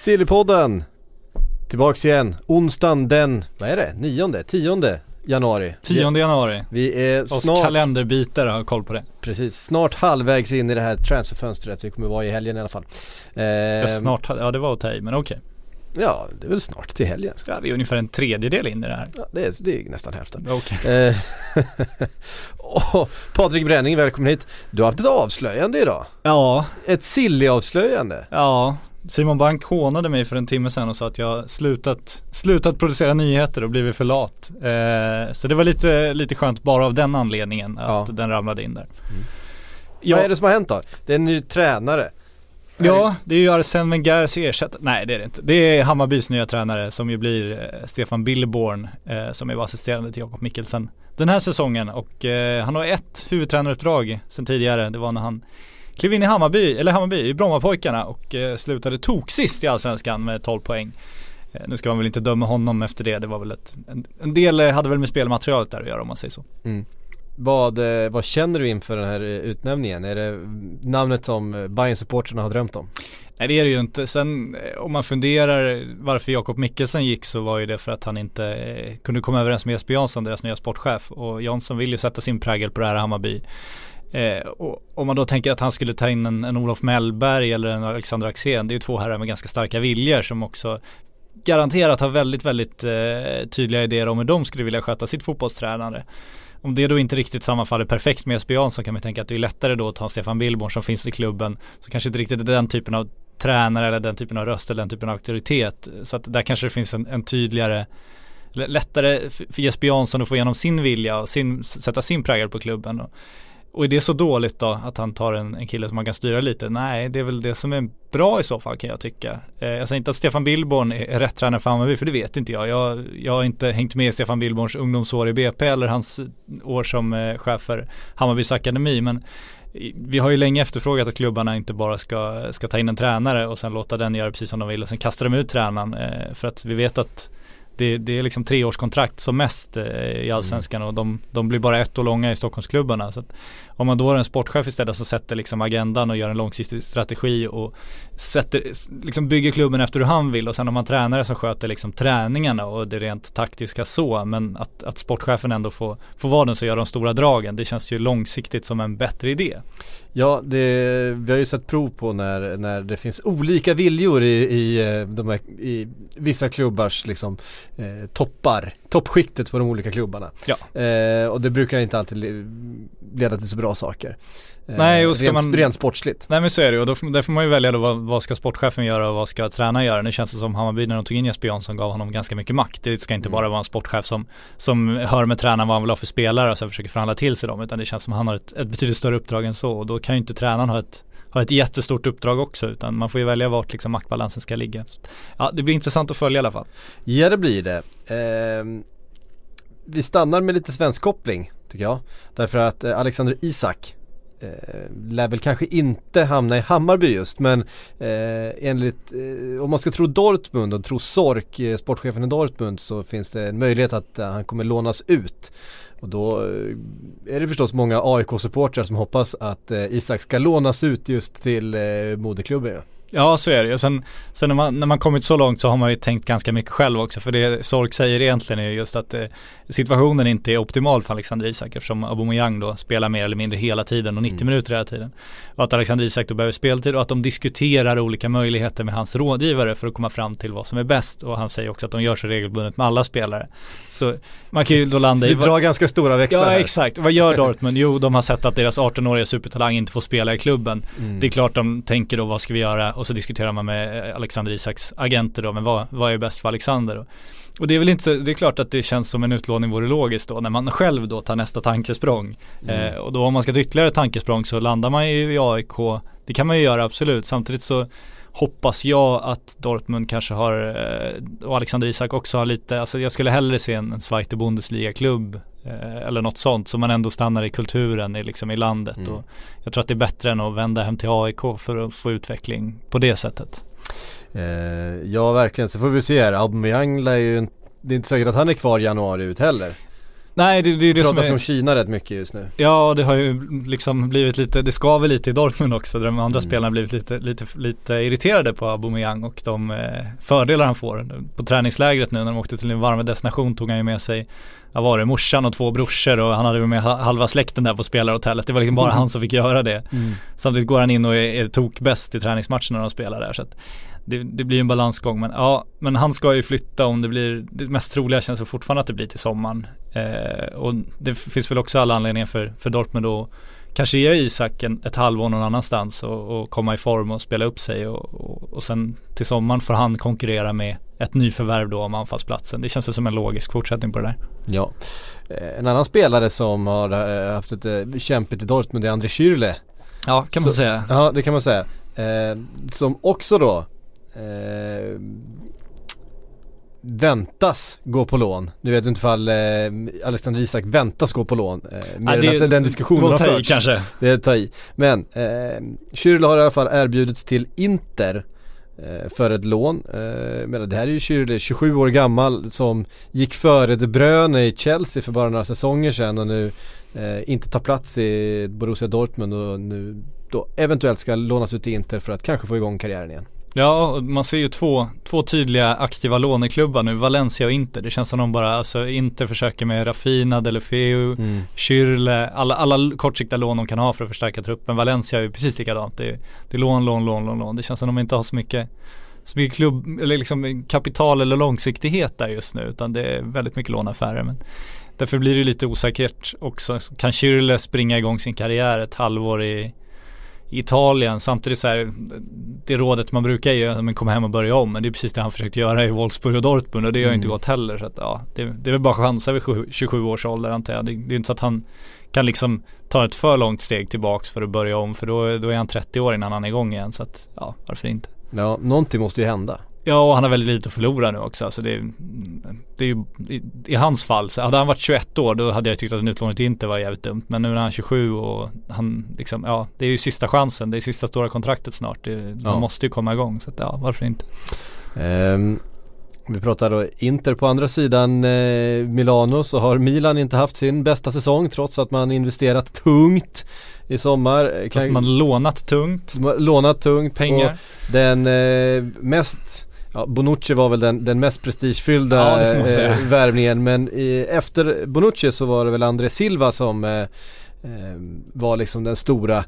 Sillypodden! Tillbaks igen, onsdagen den, vad är det? Nionde? Tionde januari 10 januari. Vi är Oss snart, kalenderbitare har koll på det. precis, snart halvvägs in i det här transferfönstret Vi kommer vara i helgen i alla fall Ja, eh, snart, ja det var att ta i, men okej. Ja, det är väl snart till helgen Ja, vi är ungefär en tredjedel in i det här. ja, det, är, det är nästan hälften Okej. eh, Patrik Bränning, välkommen hit Du har haft ett avslöjande idag Ja, Ett silly-avslöjande ja. Simon Bank hånade mig för en timme sedan och sa att jag slutat, slutat producera nyheter och blivit för lat. Eh, så det var lite, lite skönt bara av den anledningen att Ja. den ramlade in där. Vad är det som har hänt då? Det är en ny tränare Ja, det är ju Arsene Wengers ersättare. Nej, det är det inte. Det är Hammarbys nya tränare som ju blir eh, Stefan Billborn eh, som är assisterande till Jakob Mikkelsen den här säsongen och eh, han har ett huvudtränaruppdrag sedan tidigare. Det var när han klev in i Hammarby, eller Hammarby, i Brommapojkarna och eh, slutade toksist i Allsvenskan med 12 poäng. Eh, nu ska man väl inte döma honom efter det. Det var väl ett, en, en del eh, hade väl med spelmaterialet där att göra om man säger så. Vad, eh, vad känner du inför den här utnämningen? Är det namnet som bayern supportrarna har drömt om? Nej det är det ju inte. Sen om man funderar varför Jakob Mikkelsen gick så var ju det för att han inte eh, kunde komma överens med Jesper Jansson, deras nya sportchef. Och Jansson vill ju sätta sin prägel på det här Hammarby. Eh, och om man då tänker att han skulle ta in en, en Olof Mellberg eller en Alexander Axén, det är ju två herrar med ganska starka viljor som också garanterat har väldigt, väldigt eh, tydliga idéer om hur de skulle vilja sköta sitt fotbollstränande. Om det då inte riktigt sammanfaller perfekt med Jesper Jansson kan man tänka att det är lättare då att ta Stefan Billborn som finns i klubben. Så kanske inte riktigt är den typen av tränare eller den typen av röst eller den typen av auktoritet. Så att där kanske det finns en, en tydligare lättare för för Jesper Jansson att få igenom sin vilja och sin, sätta sin prägel på klubben. Och, och är det så dåligt då att han tar en, en kille som man kan styra lite? Nej, det är väl det som är bra i så fall kan jag tycka. Eh, jag säger inte att Stefan Billborn är rätt tränare för Hammarby, för det vet inte jag. Jag, jag har inte hängt med i Stefan Billborns ungdomsår i BP eller hans år som eh, chef för Hammarbys akademi. Men vi har ju länge efterfrågat att klubbarna inte bara ska, ska ta in en tränare och sen låta den göra precis som de vill och sen kasta dem ut tränaren. Eh, för att vi vet att det, det är liksom treårskontrakt som mest eh, i allsvenskan och de, de blir bara ett år långa i Stockholmsklubbarna. Så om man då har en sportchef istället som sätter liksom agendan och gör en långsiktig strategi och sätter, liksom bygger klubben efter hur han vill och sen har man tränare som sköter liksom träningarna och det rent taktiska så. Men att, att sportchefen ändå får, får vara den som gör de stora dragen, det känns ju långsiktigt som en bättre idé. Ja, det, vi har ju sett prov på när, när det finns olika viljor i, i, eh, de här, i vissa klubbars liksom, eh, toppar, toppskiktet på de olika klubbarna. Ja. Eh, och det brukar inte alltid le- leda till så bra saker. Eh, Nej, och ska rent, man- rent sportsligt. Nej men så är det ju och då, där får man ju välja då vad, vad ska sportchefen göra och vad ska tränaren göra. Nu känns det som Hammarby när de tog in Jesper Jansson gav honom ganska mycket makt. Det ska inte Mm. bara vara en sportchef som, som hör med tränaren vad han vill ha för spelare och sen försöker förhandla till sig dem. Utan det känns som han har ett, ett betydligt större uppdrag än så och då kan ju inte tränaren ha ett ha ett jättestort uppdrag också utan man får ju välja vart liksom maktbalansen ska ligga. Ja det blir intressant att följa i alla fall. Ja det blir det. Ehm, vi stannar med lite svensk koppling tycker jag. Därför att eh, Alexander Isak eh, lär väl kanske inte hamna i Hammarby just men eh, enligt, eh, om man ska tro Dortmund och tro Sork, eh, sportchefen i Dortmund så finns det en möjlighet att eh, han kommer lånas ut. Och då eh, är det förstås många AIK-supportrar som hoppas att eh, Isak ska lånas ut just till eh, moderklubben ja. Så är det. Sen, sen när, man, när man kommit så långt så har man ju tänkt ganska mycket själv också. För det Sork säger egentligen är ju just att eh, situationen inte är optimal för Alexander Isak eftersom Aubameyang då spelar mer eller mindre hela tiden och 90 minuter hela tiden. Och att Alexander Isak då behöver speltid och att de diskuterar olika möjligheter med hans rådgivare för att komma fram till vad som är bäst. Och han säger också att de gör så regelbundet med alla spelare. Så man kan ju då landa i Vi drar ganska stora växlar Ja här. exakt, vad gör Dortmund? Jo de har sett att deras 18-åriga supertalang inte får spela i klubben. Mm. Det är klart de tänker då vad ska vi göra och så diskuterar man med Alexander Isaks agenter då, men vad, vad är bäst för Alexander då? Och det är väl inte så, det är klart att det känns som en utlåning vore logiskt då när man själv då tar nästa tankesprång. Mm. Eh, och då om man ska ta ytterligare tankesprång så landar man ju i AIK. det kan man ju göra absolut. Samtidigt så hoppas jag att Dortmund kanske har, eh, och Alexander Isak också har lite, alltså jag skulle hellre se en, en Zweite Bundesliga-klubb eh, eller något sånt så man ändå stannar i kulturen i, liksom i landet. Mm. Och jag tror att det är bättre än att vända hem till AIK för att få utveckling på det sättet. Eh, ja verkligen, så får vi se här. Aubameyang lär ju det är inte säkert att han är kvar januari ut heller. Nej det, det är Det det som pratas är om Kina rätt mycket just nu. Ja det har ju liksom blivit lite, det skaver lite i Dortmund också där de andra Mm. spelarna har blivit lite, lite, lite irriterade på Aubameyang och de eh, fördelar han får. På träningslägret nu när de åkte till en varmare destination tog han ju med sig, vad var det, morsan och två brorsor och han hade med ha- halva släkten där på spelarhotellet. Det var liksom bara han som fick göra det. Samtidigt går han in och är, är tokbäst i träningsmatcherna när de spelar där så det, det blir en balansgång men ja, men han ska ju flytta om det blir, det mest troliga känns fortfarande att det blir till sommaren. Eh, och det finns väl också alla anledningar för, för Dortmund att kanske ge Isak en, ett halvår någon annanstans och, och komma i form och spela upp sig och, och, och sen till sommaren får han konkurrera med ett nyförvärv då om anfallsplatsen. Det känns väl som en logisk fortsättning på det där. Ja. Eh, En annan spelare som har eh, haft ett eh, kämpigt i Dortmund är André Schürrle. Ja, kan man Så- säga. Ja det kan man säga. Eh, som också då eh, väntas gå på lån. Nu vet vi inte ifall eh, Alexander Isak väntas gå på lån. Eh, mer än att den diskussionen har förts. kanske. Det är att ta i. Men eh, Schürrle har i alla fall erbjudits till Inter Eh, för ett lån. Eh, Men det här är ju Schürrle, 27 år gammal som gick före De Bruyne i Chelsea för bara några säsonger sedan och nu eh, inte tar plats i Borussia Dortmund och nu då eventuellt ska lånas ut till Inter för att kanske få igång karriären igen. Ja, man ser ju två, två tydliga aktiva låneklubbar nu, Valencia och Inter. Det känns som de bara, alltså Inter försöker med Rafina, Delefeu, Mm. Schürrle, alla, alla kortsiktiga lån de kan ha för att förstärka truppen. Valencia är ju precis likadant. Det är, det är lån, lån, lån, lån, lån. Det känns som de inte har så mycket, så mycket klubb, eller liksom kapital eller långsiktighet där just nu. Utan det är väldigt mycket lånaffärer. Men därför blir det lite osäkert också. Kan Schürrle springa igång sin karriär ett halvår i i Italien samtidigt så här det rådet man brukar ge att komma hem och börja om men det är precis det han försökte göra i Wolfsburg och Dortmund och det har ju inte Mm. gått heller så att ja det, det är väl bara chanser vid 27 27 års ålder antar jag det, det är inte så att han kan liksom ta ett för långt steg tillbaks för att börja om för då, då är han 30 år innan han är igång igen så att ja varför inte Ja, någonting måste ju hända. Ja och han har väldigt lite att förlora nu också. Alltså det, det är ju, i, I hans fall, så hade han varit 21 år då hade jag tyckt att en utlåning till inte var jävligt dumt. Men nu när han är 27 och han liksom, ja det är ju sista chansen. Det är sista stora kontraktet snart. Det, Ja. Man måste ju komma igång. Så att, ja, varför inte? Ehm, vi pratar då Inter på andra sidan eh, Milano så har Milan inte haft sin bästa säsong trots att man investerat tungt i sommar. Fast man lånat tungt. lånat tungt. Pengar. Den eh, mest Ja, Bonucci var väl den, den mest prestigefyllda Ja, eh, värvningen men i, efter Bonucci så var det väl André Silva som eh, eh, var liksom den stora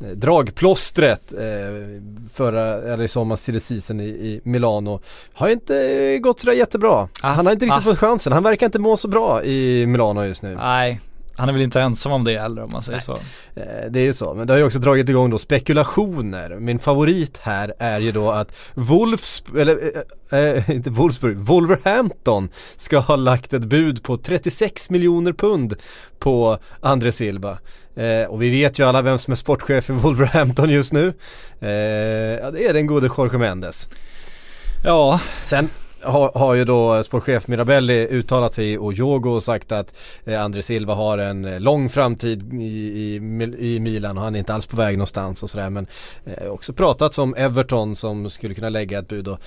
eh, dragplåstret eh, förra, eller i sommar silly season i, i Milano. Har inte eh, gått sådär jättebra. Ah, Han har inte riktigt ah. fått chansen. Han verkar inte må så bra i Milano just nu. Nej, han är väl inte ensam om det heller om man säger Nej. så. Eh, Det är ju så, men det har ju också dragit igång då spekulationer. Min favorit här är ju då att Wolfs, eller eh, inte Wolfsburg, Wolverhampton ska ha lagt ett bud på 36 miljoner pund på André Silva. Eh, och vi vet ju alla vem som är sportchef i Wolverhampton just nu. Eh, ja, det är den gode Jorge Mendes. Ja, Sen har, har ju då sportchef Mirabelli uttalat sig och Jogo och sagt att eh, André Silva har en eh, lång framtid i, i, i Milan och han är inte alls på väg någonstans och sådär men eh, också pratat om Everton som skulle kunna lägga ett bud och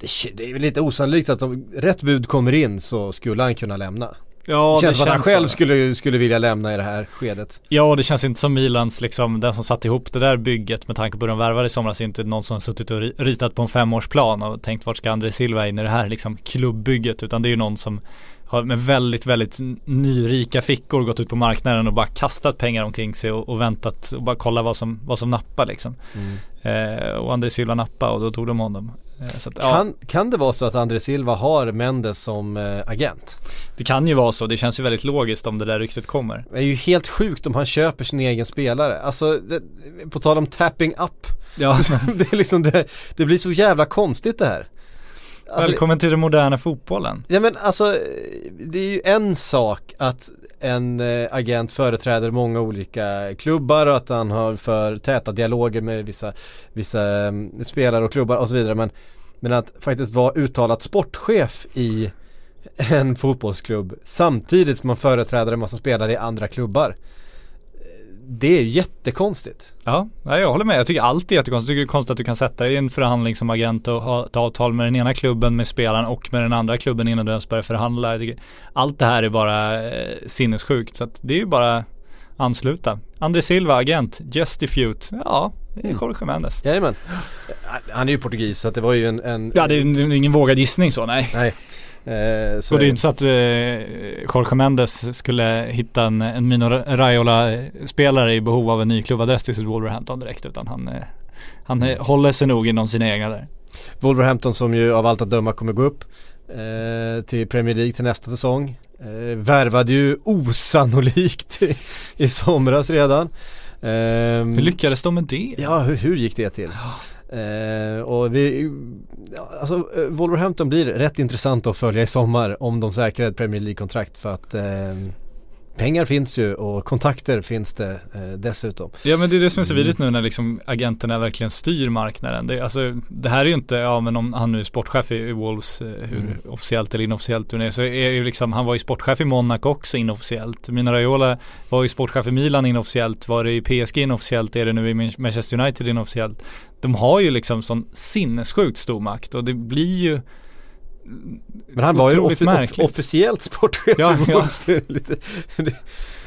det, det är väl lite osannolikt att om rätt bud kommer in så skulle han kunna lämna ja det känns som att han själv så. skulle, skulle vilja lämna i det här skedet. Ja, det känns inte som Milans liksom, den som satte ihop det där bygget med tanke på hur de värvade i somras, är inte någon som suttit och ri- ritat på en femårsplan och tänkt vart ska André Silva in i det här liksom klubbbygget, utan det är ju någon som har med väldigt, väldigt nyrika fickor gått ut på marknaden och bara kastat pengar omkring sig och, och väntat och bara kolla vad som, vad som nappar liksom. Eh, och André Silva nappade och då tog de honom. Eh, att, ja, Kan, kan det vara så att André Silva har Mendes som eh, agent? det kan ju vara så, det känns ju väldigt logiskt om det där ryktet kommer. Det är ju helt sjukt om han köper sin egen spelare. Alltså, det, på tal om tapping up. Ja, det är liksom det, det blir så jävla konstigt det här. Alltså, välkommen till den moderna fotbollen. Ja men alltså, det är ju en sak att en eh, agent företräder många olika klubbar och att han har för täta dialoger med vissa, vissa mm, spelare och klubbar och så vidare. Men, men att faktiskt vara uttalat sportchef i en fotbollsklubb samtidigt som man företräder en massa spelare i andra klubbar. Det är jättekonstigt. Ja, nej, jag håller med. Jag tycker allt är jättekonstigt. Jag tycker det är konstigt att du kan sätta dig i en förhandling som agent och ha ett avtal med den ena klubben med spelaren och med den andra klubben innan du ens börjar förhandla. Jag tycker allt det här är bara eh, sinnessjukt. Så att det är ju bara ansluta. André Silva, agent, Justifute. Ja, det är Jorge Mendes. Jajamän. Han är ju portugis så att det var ju en... en Ja, det är ingen vågad gissning så, nej. Nej. Eh, så Och det är inte så att eh, Jorge Mendes skulle hitta en, en Mino Raiola-spelare i behov av en ny klubbadress till sitt Wolverhampton direkt utan han, eh, han eh, håller sig nog inom sina egna där. Wolverhampton som ju av allt att döma kommer gå upp eh, till Premier League till nästa säsong. Eh, värvade ju osannolikt i, i somras redan. Ehm, Hur lyckades de med det? Ja, hur, hur gick det till? Eh, och vi, alltså eh, Wolverhampton blir rätt intressant att följa i sommar om de säkrar ett Premier League-kontrakt för att eh, pengar finns ju och kontakter finns det eh, dessutom. Ja men det är det som är så vidrigt nu när liksom agenterna verkligen styr marknaden. Det, alltså, det här är ju inte, ja men om han nu är sportchef i, Wolves, eh, hur Mm. officiellt eller inofficiellt nu är, så är ju liksom, han var ju sportchef i Monaco också inofficiellt. Mina Raiola var ju sportchef i Milan inofficiellt, var det i PSG inofficiellt, är det nu i Man- Manchester United inofficiellt. De har ju liksom sån sinnessjukt stor makt och det blir ju Men han var ju offi- off- märkligt. officiellt sportchef Ja, i. Wolves. Det är lite, det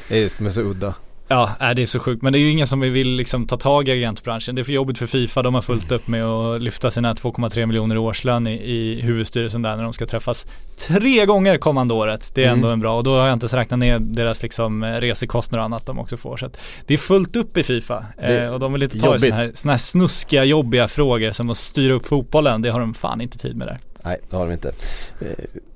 är det som är så udda. Ja, äh, det är så sjukt. Men det är ju ingen som vill liksom ta tag i agentbranschen. Det är för jobbigt för Fifa. De har fullt upp med att lyfta sina 2,3 miljoner i årslön i, i huvudstyrelsen där när de ska träffas tre gånger kommande året. Det är Mm. ändå en bra. Och då har jag inte ens räknat ner deras liksom eh, resekostnader och annat de också får. Så det är fullt upp i Fifa. Eh, och de vill inte ta i sådana här, såna här snuskiga, jobbiga frågor som att styra upp fotbollen. Det har de fan inte tid med där. Nej, det har de inte. Eh,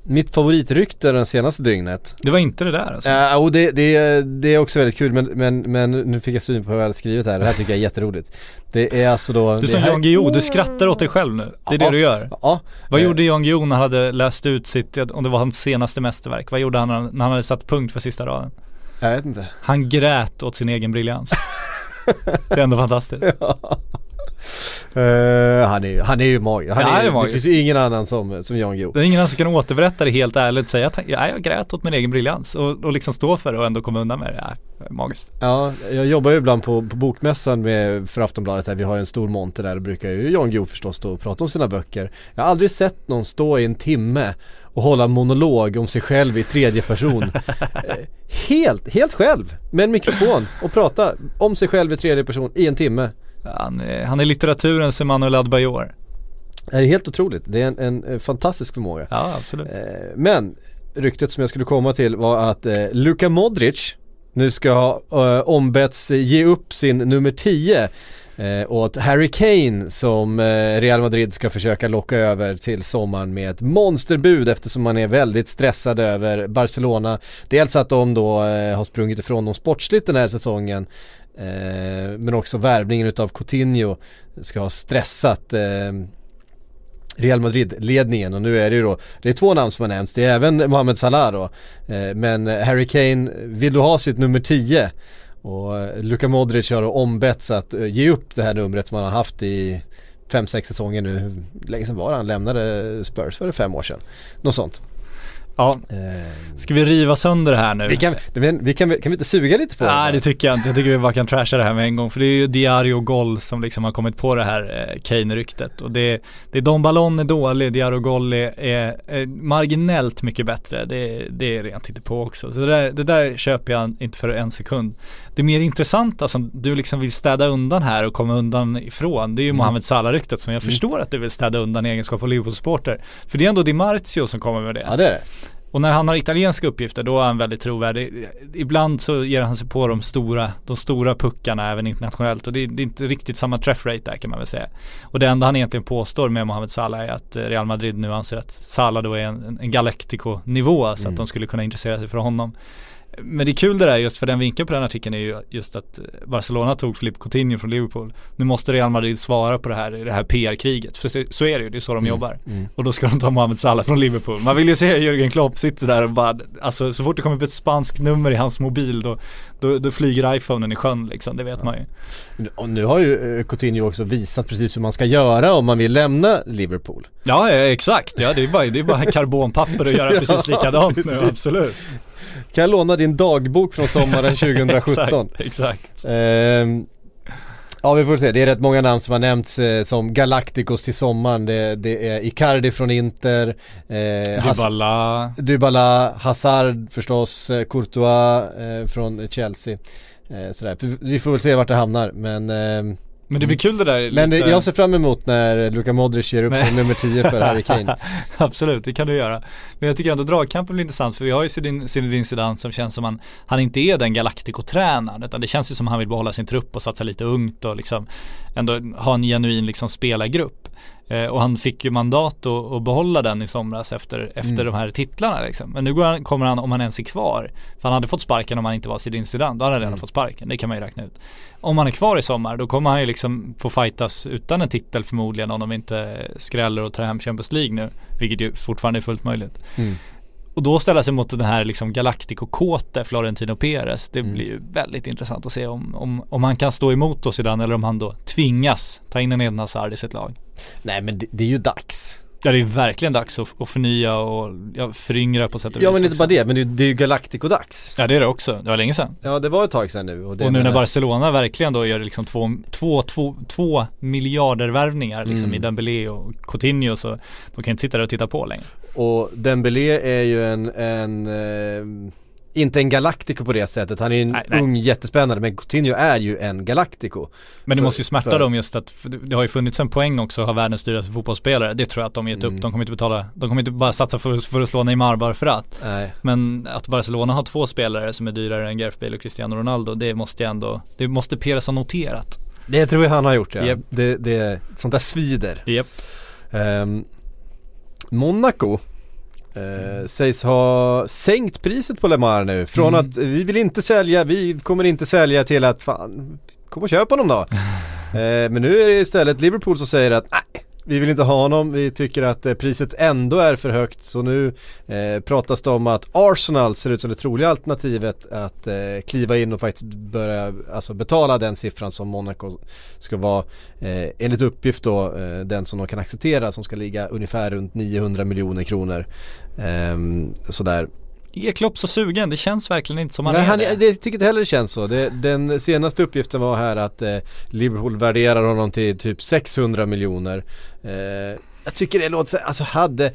mitt favoritrykte den senaste dygnet Det var inte det där alltså. Ja, och det, det, det är också väldigt kul men, men, men nu fick jag syn på vad jag hade skrivit här. Det här tycker jag är jätteroligt. Det är alltså då Du som här- Jan Guillou, du skrattar åt dig själv nu. Det är Ja. det du gör. Ja, Vad Eh, gjorde Jan Guillou när han hade läst ut sitt, om det var hans senaste mästerverk? Vad gjorde han när han hade satt punkt för sista raden? Jag vet inte. Han grät åt sin egen briljans. det är ändå fantastiskt. Eh, han är ju, han är ju magisk. Han Ja, är, är det magisk. finns ju ingen annan som, som Jan Guillou. Det är ingen annan som kan återberätta det helt ärligt säga att ja, jag grät åt min egen briljans och, och liksom stå för det och ändå komma undan med det. Ja, det magiskt. Ja, jag jobbar ju ibland på, på bokmässan med, för Aftonbladet här. Vi har ju en stor monter där och brukar ju Jan Guillou förstås stå och prata om sina böcker. Jag har aldrig sett någon stå i en timme och hålla monolog om sig själv i tredje person. Eh, helt, helt själv med en mikrofon och prata om sig själv i tredje person i en timme. Han är, han är litteraturens Emanuel Adebayor. Det är helt otroligt. Det är en, en, fantastisk förmåga. Ja, absolut. Eh, Men ryktet som jag skulle komma till var att eh, Luka Modric nu ska ha eh, ombetts ge upp sin nummer 10 eh, åt Harry Kane som eh, Real Madrid ska försöka locka över till sommaren med ett monsterbud eftersom man är väldigt stressad över Barcelona. Dels att de då eh, har sprungit ifrån dem sportsligt den här säsongen eh, men också värvningen utav Coutinho ska ha stressat eh, Real Madrid-ledningen och nu är det ju då, det är två namn som har nämnts, det är även Mohamed Salah då. Eh, men Harry Kane vill då ha sitt nummer 10 och eh, Luka Modric har då ombetts att eh, ge upp det här numret som han har haft i 5-6 säsonger nu. Hur länge sedan var det han lämnade Spurs? Var det fem år sedan? Något sånt. Ja, Eh, ska vi riva sönder det här nu? vi kan, men vi kan, kan vi inte suga lite på Nej det? det tycker jag inte. Jag tycker vi bara kan trasha det här med en gång. För det är ju Diario Gol som liksom har kommit på det här eh, Kane-ryktet. Och det, det är Don Ballon är dålig, Diario Gol är, är, är marginellt mycket bättre. Det, det är rent på också. Så det där, det där köper jag inte för en sekund. Det mer intressanta som du liksom vill städa undan här och komma undan ifrån. Det är ju Mohamed Salah-ryktet som jag förstår att du vill städa undan i egenskap av Liverpool-supporter. För det är ändå Di Marzio som kommer med det. Ja det är det. Och när han har italienska uppgifter då är han väldigt trovärdig. Ibland så ger han sig på de stora, de stora puckarna även internationellt och det, det är inte riktigt samma träff rate där kan man väl säga. Och det enda han egentligen påstår med Mohamed Salah är att Real Madrid nu anser att Salah då är en, en Galactico-nivå så Mm. att de skulle kunna intressera sig för honom. Men det är kul det där just för den vinkeln på den artikeln är ju just att Barcelona tog Filip Coutinho från Liverpool. Nu måste Real Madrid svara på det här, det här PR-kriget. För så, är det ju, det är så de Mm. jobbar. Mm. Och då ska de ta Mohamed Salah från Liverpool. Man vill ju se Jürgen Klopp sitta där och bara, alltså så fort det kommer upp ett spanskt nummer i hans mobil då, då, då flyger iPhonen i sjön liksom, det vet man ju. Nu- Och nu har ju eh, Coutinho också visat precis hur man ska göra om man vill lämna Liverpool. Ja, ja exakt, ja det är bara, det är bara karbonpapper att göra precis Ja, likadant nu, precis. absolut. Kan jag låna din dagbok från sommaren 2017? exakt, exakt. Ehm, ja vi får se, det är rätt många namn som har nämnts eh, som Galacticos till sommaren. Det, det är Icardi från Inter, eh, Has- Dybala, Dybala, Hazard förstås, eh, Courtois eh, från Chelsea. Eh, sådär. Vi- Vi får väl se vart det hamnar men, ehm, men det blir kul det där men lite... jag ser fram emot när Luka Modric ger upp som nummer 10 för Harry Kane. Absolut, det kan du göra. Men jag tycker ändå dragkampen blir intressant för vi har ju Zinedine Zidane som känns som han, han inte är den Galactico-tränaren utan det känns ju som han vill behålla sin trupp och satsa lite ungt och liksom ändå ha en genuin liksom spelargrupp. Eh, och han fick ju mandat att, att behålla den i somras efter, efter Mm. de här titlarna liksom. Men nu han, kommer han, om han ens är kvar, för han hade fått sparken om han inte var Zinedine Zidane, då hade han redan Mm. fått sparken, det kan man ju räkna ut. Om han är kvar i sommar, då kommer han ju liksom få fightas utan en titel förmodligen om de inte skräller och tar hem Champions League nu, vilket ju fortfarande är fullt möjligt. Mm. Och då ställa sig mot den här liksom Galactico-kåte Florentino Perez. Det Mm. blir ju väldigt intressant att se om, om, om han kan stå emot oss sedan eller om han då tvingas ta in en Eden Hazard i sitt lag. Nej men det, det är ju dags. Ja det är verkligen dags att, att förnya och ja, föryngra på sätt och Ja vis men inte bara det, men det, det är ju Galactico-dags. Ja det är det också, det var länge sedan. Ja det var ett tag sedan nu. Och, och nu när Barcelona verkligen då gör liksom två, två, två, två miljarder värvningar liksom Mm. i Dembélé och Coutinho så de kan inte sitta där och titta på längre. Och Dembélé är ju en, en eh, inte en Galactico på det sättet. Han är ju en Nej, nej. ung jättespännande men Coutinho är ju en Galactico. Men det För- måste ju smärta för- dem just att det har ju funnits en poäng också att ha världens dyraste fotbollsspelare. Det tror jag att de gett Mm. upp. De kommer inte betala, de kommer inte bara satsa för, för att slå Neymar bara för att. Nej. Men att Barcelona har två spelare som är dyrare än Gareth Bale och Cristiano Ronaldo, det måste ju ändå, det måste Perez ha noterat. Det tror jag han har gjort ja. Japp. Det, det, sånt där svider. Japp. Ehm, Monaco eh, sägs ha sänkt priset på Lemar nu. Från Mm. att vi vill inte sälja, vi kommer inte sälja till att fan, kom och köp honom då. eh, men nu är det istället Liverpool som säger att nej, vi vill inte ha honom, vi tycker att eh, priset ändå är för högt. Så nu eh, pratas det om att Arsenal ser ut som det troliga alternativet att eh, kliva in och faktiskt börja alltså betala den siffran som Monaco ska vara eh, enligt uppgift då eh, den som de kan acceptera som ska ligga ungefär runt 900 miljoner kronor. Ehm, sådär. Är Klopp så sugen? Det känns verkligen inte som han Nej, är han, det. det tycker inte heller det känns så. Det, den senaste uppgiften var här att eh, Liverpool värderar honom till typ 600 miljoner. Eh, jag tycker det låter så, alltså hade